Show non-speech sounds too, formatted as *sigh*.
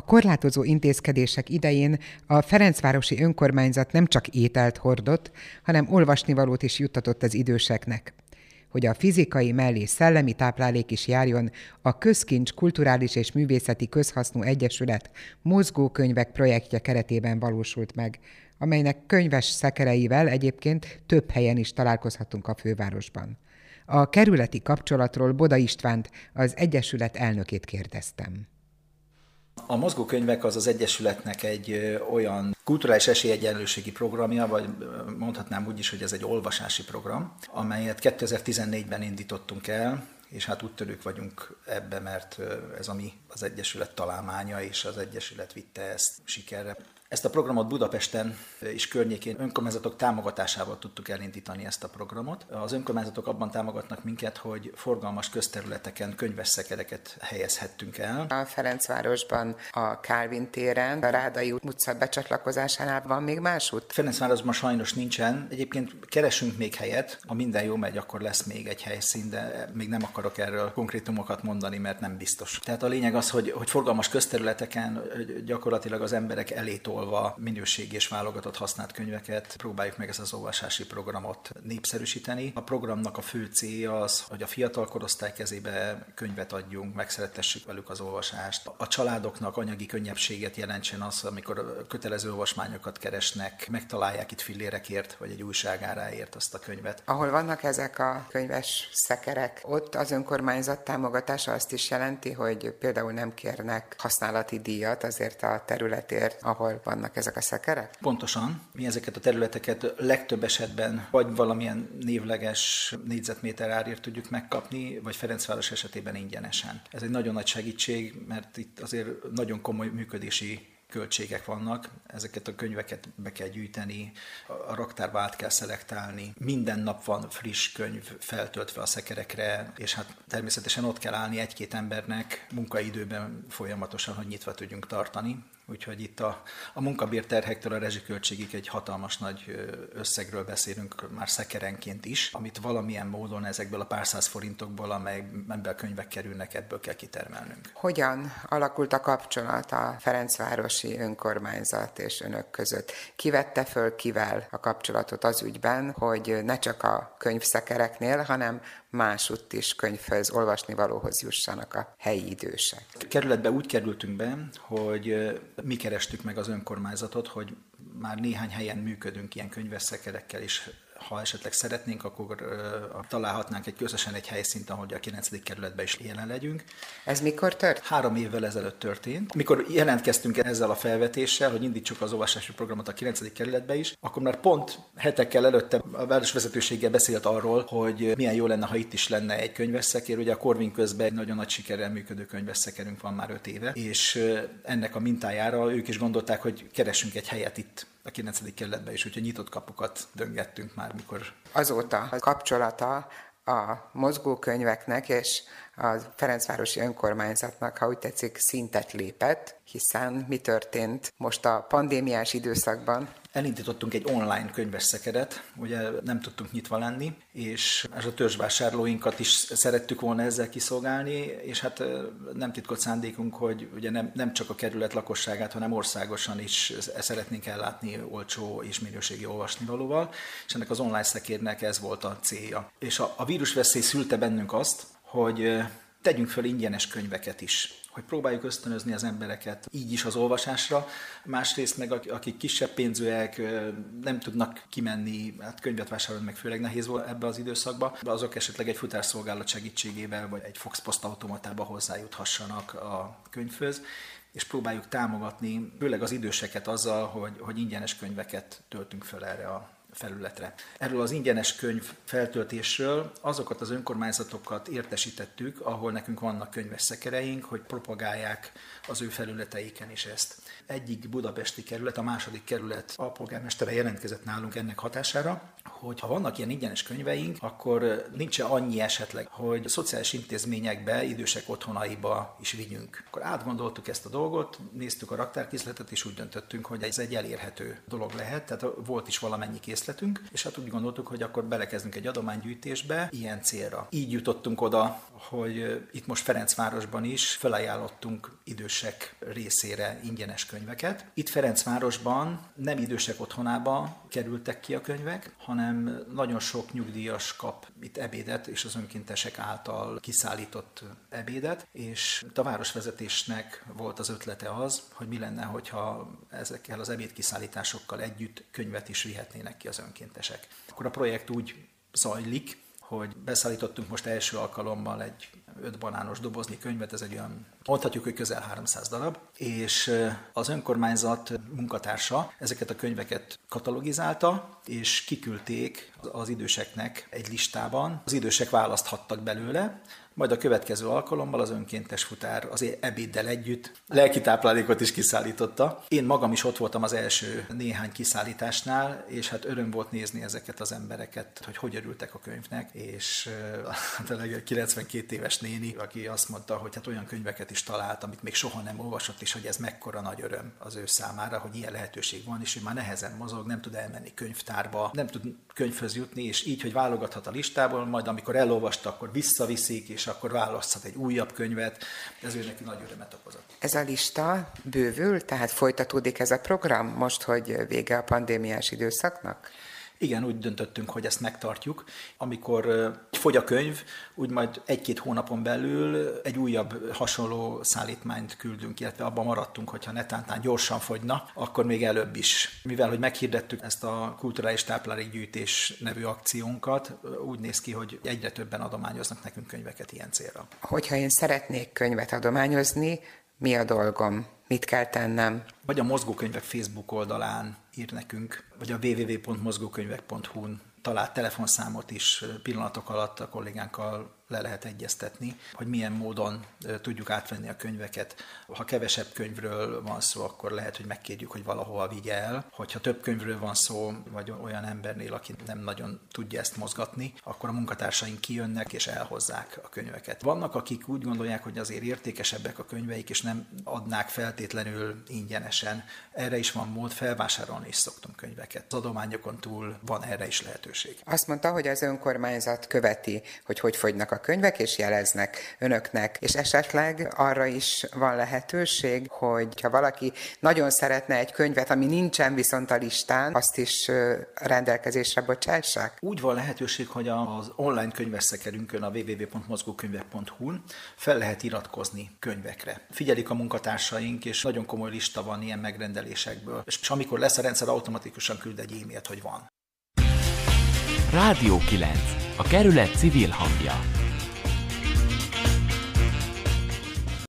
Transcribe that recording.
A korlátozó intézkedések idején a Ferencvárosi önkormányzat nem csak ételt hordott, hanem olvasnivalót is juttatott az időseknek hogy a fizikai mellé szellemi táplálék is járjon, a Közkincs Kulturális és Művészeti Közhasznú Egyesület mozgókönyvek projektje keretében valósult meg, amelynek könyves szekereivel egyébként több helyen is találkozhatunk a fővárosban. A kerületi kapcsolatról Boda Istvánt, az Egyesület elnökét kérdeztem. A mozgókönyvek az az Egyesületnek egy olyan kulturális esélyegyenlőségi programja, vagy mondhatnám úgy is, hogy ez egy olvasási program, amelyet 2014-ben indítottunk el, és hát úttörők vagyunk ebbe, mert ez a mi az Egyesület találmánya, és az Egyesület vitte ezt sikerre. Ezt a programot Budapesten és környékén önkormányzatok támogatásával tudtuk elindítani ezt a programot. Az önkormányzatok abban támogatnak minket, hogy forgalmas közterületeken könyves szekereket helyezhettünk el. A Ferencvárosban a Kálvin téren, a Rádai utca becsatlakozásánál van még más út? Ferencvárosban sajnos nincsen. Egyébként keresünk még helyet. Ha minden jó megy, akkor lesz még egy helyszín, de még nem akarok erről konkrétumokat mondani, mert nem biztos. Tehát a lényeg az, hogy, hogy forgalmas közterületeken gyakorlatilag az emberek elétól tolva minőségi és válogatott használt könyveket próbáljuk meg ezt az olvasási programot népszerűsíteni. A programnak a fő célja az, hogy a fiatal korosztály kezébe könyvet adjunk, megszeretessük velük az olvasást. A családoknak anyagi könnyebbséget jelentsen az, amikor kötelező olvasmányokat keresnek, megtalálják itt fillérekért, vagy egy újságáráért azt a könyvet. Ahol vannak ezek a könyves szekerek, ott az önkormányzat támogatása azt is jelenti, hogy például nem kérnek használati díjat azért a területért, ahol vannak ezek a szekerek? Pontosan. Mi ezeket a területeket legtöbb esetben vagy valamilyen névleges négyzetméter árért tudjuk megkapni, vagy Ferencváros esetében ingyenesen. Ez egy nagyon nagy segítség, mert itt azért nagyon komoly működési költségek vannak, ezeket a könyveket be kell gyűjteni, a raktárba át kell szelektálni, minden nap van friss könyv feltöltve a szekerekre, és hát természetesen ott kell állni egy-két embernek munkaidőben folyamatosan, hogy nyitva tudjunk tartani. Úgyhogy itt a, a munkabérterhektől a rezsiköltségig egy hatalmas nagy összegről beszélünk már szekerenként is, amit valamilyen módon ezekből a pár száz forintokból, amelyben a könyvek kerülnek, ebből kell kitermelnünk. Hogyan alakult a kapcsolat a Ferencvárosi önkormányzat és önök között? Ki vette föl kivel a kapcsolatot az ügyben, hogy ne csak a könyvszekereknél, hanem másutt is könyvhöz, olvasni valóhoz jussanak a helyi idősek. Kerületbe úgy kerültünk be, hogy mi kerestük meg az önkormányzatot, hogy már néhány helyen működünk ilyen könyveszekerekkel, és ha esetleg szeretnénk, akkor találhatnánk egy közösen egy helyszínt, ahol a 9. kerületben is jelen legyünk. Ez mikor történt? Három évvel ezelőtt történt. Mikor jelentkeztünk ezzel a felvetéssel, hogy indítsuk az olvasási programot a 9. kerületbe is, akkor már pont hetekkel előtte a városvezetőséggel beszélt arról, hogy milyen jó lenne, ha itt is lenne egy könyvesszekér. Ugye a Korvin közben egy nagyon nagy sikerrel működő könyvesszekerünk van már öt éve, és ennek a mintájára ők is gondolták, hogy keresünk egy helyet itt a 9. kerületben is, úgyhogy nyitott kapukat döngettünk már, mikor... Azóta a kapcsolata a mozgókönyveknek és a Ferencvárosi önkormányzatnak, ha úgy tetszik, szintet lépett, hiszen mi történt most a pandémiás időszakban? Elindítottunk egy online könyveszekeret, ugye nem tudtunk nyitva lenni, és a törzsvásárlóinkat is szerettük volna ezzel kiszolgálni, és hát nem titkot szándékunk, hogy ugye nem, nem csak a kerület lakosságát, hanem országosan is szeretnénk ellátni olcsó és minőségi olvasnivalóval, és ennek az online szekérnek ez volt a célja. És a, a vírusveszély szülte bennünk azt, hogy tegyünk föl ingyenes könyveket is hogy próbáljuk ösztönözni az embereket így is az olvasásra, másrészt meg akik kisebb pénzűek, nem tudnak kimenni, hát könyvet vásárolni meg főleg nehéz volt ebbe az időszakba, azok esetleg egy futárszolgálat segítségével, vagy egy Fox Post automatába hozzájuthassanak a könyvhöz, és próbáljuk támogatni, főleg az időseket azzal, hogy, hogy ingyenes könyveket töltünk fel erre a felületre. Erről az ingyenes könyv feltöltésről azokat az önkormányzatokat értesítettük, ahol nekünk vannak könyves szekereink, hogy propagálják az ő felületeiken is ezt. Egyik budapesti kerület, a második kerület alpolgármestere jelentkezett nálunk ennek hatására, hogy ha vannak ilyen ingyenes könyveink, akkor nincs annyi esetleg, hogy szociális intézményekbe, idősek otthonaiba is vigyünk. Akkor átgondoltuk ezt a dolgot, néztük a raktárkészletet, és úgy döntöttünk, hogy ez egy elérhető dolog lehet, tehát volt is valamennyi kész készletünk, és hát úgy gondoltuk, hogy akkor belekezdünk egy adománygyűjtésbe ilyen célra. Így jutottunk oda, hogy itt most Ferencvárosban is felajánlottunk idősek részére ingyenes könyveket. Itt Ferencvárosban nem idősek otthonába kerültek ki a könyvek, hanem nagyon sok nyugdíjas kap itt ebédet, és az önkéntesek által kiszállított ebédet, és a városvezetésnek volt az ötlete az, hogy mi lenne, hogyha ezekkel az ebédkiszállításokkal együtt könyvet is vihetnének ki az önkéntesek. Akkor a projekt úgy zajlik, hogy beszállítottunk most első alkalommal egy öt banános dobozni könyvet, ez egy olyan, mondhatjuk, hogy közel 300 darab, és az önkormányzat munkatársa ezeket a könyveket katalogizálta, és kiküldték az időseknek egy listában. Az idősek választhattak belőle, majd a következő alkalommal az önkéntes futár az ebéddel együtt lelki táplálékot is kiszállította. Én magam is ott voltam az első néhány kiszállításnál, és hát öröm volt nézni ezeket az embereket, hogy hogy örültek a könyvnek, és *laughs* hát a 92 éves néni, aki azt mondta, hogy hát olyan könyveket is talált, amit még soha nem olvasott, és hogy ez mekkora nagy öröm az ő számára, hogy ilyen lehetőség van, és ő már nehezen mozog, nem tud elmenni könyvtárba, nem tud könyvhöz jutni, és így, hogy válogathat a listából, majd amikor elolvasta, akkor visszaviszik, és akkor választhat egy újabb könyvet, ez ő neki nagy örömet okozott. Ez a lista bővül, tehát folytatódik ez a program most, hogy vége a pandémiás időszaknak? Igen, úgy döntöttünk, hogy ezt megtartjuk. Amikor fogy a könyv, úgy majd egy-két hónapon belül egy újabb hasonló szállítmányt küldünk, illetve abban maradtunk, hogyha netántán gyorsan fogyna, akkor még előbb is. Mivel, hogy meghirdettük ezt a kulturális táplálékgyűjtés nevű akciónkat, úgy néz ki, hogy egyre többen adományoznak nekünk könyveket ilyen célra. Hogyha én szeretnék könyvet adományozni, mi a dolgom? Mit kell tennem? Vagy a mozgókönyvek Facebook oldalán ír nekünk, vagy a www.mozgókönyvek.hu-n talált telefonszámot is pillanatok alatt a kollégánkkal le lehet egyeztetni, hogy milyen módon tudjuk átvenni a könyveket. Ha kevesebb könyvről van szó, akkor lehet, hogy megkérjük, hogy valahova vigye el. Hogyha több könyvről van szó, vagy olyan embernél, aki nem nagyon tudja ezt mozgatni, akkor a munkatársaink kijönnek és elhozzák a könyveket. Vannak, akik úgy gondolják, hogy azért értékesebbek a könyveik, és nem adnák feltétlenül ingyenesen. Erre is van mód, felvásárolni is szoktunk könyveket. Az adományokon túl van erre is lehetőség. Azt mondta, hogy az önkormányzat követi, hogy hogy fogynak a könyvek, és jeleznek önöknek. És esetleg arra is van lehetőség, hogy ha valaki nagyon szeretne egy könyvet, ami nincsen viszont a listán, azt is rendelkezésre bocsássák? Úgy van lehetőség, hogy az online könyveszekerünkön, a www.mozgókönyvek.hu-n fel lehet iratkozni könyvekre. Figyelik a munkatársaink, és nagyon komoly lista van ilyen megrendelésekből. És amikor lesz a rendszer, automatikusan küld egy e-mailt, hogy van. Rádió 9. A kerület civil hangja.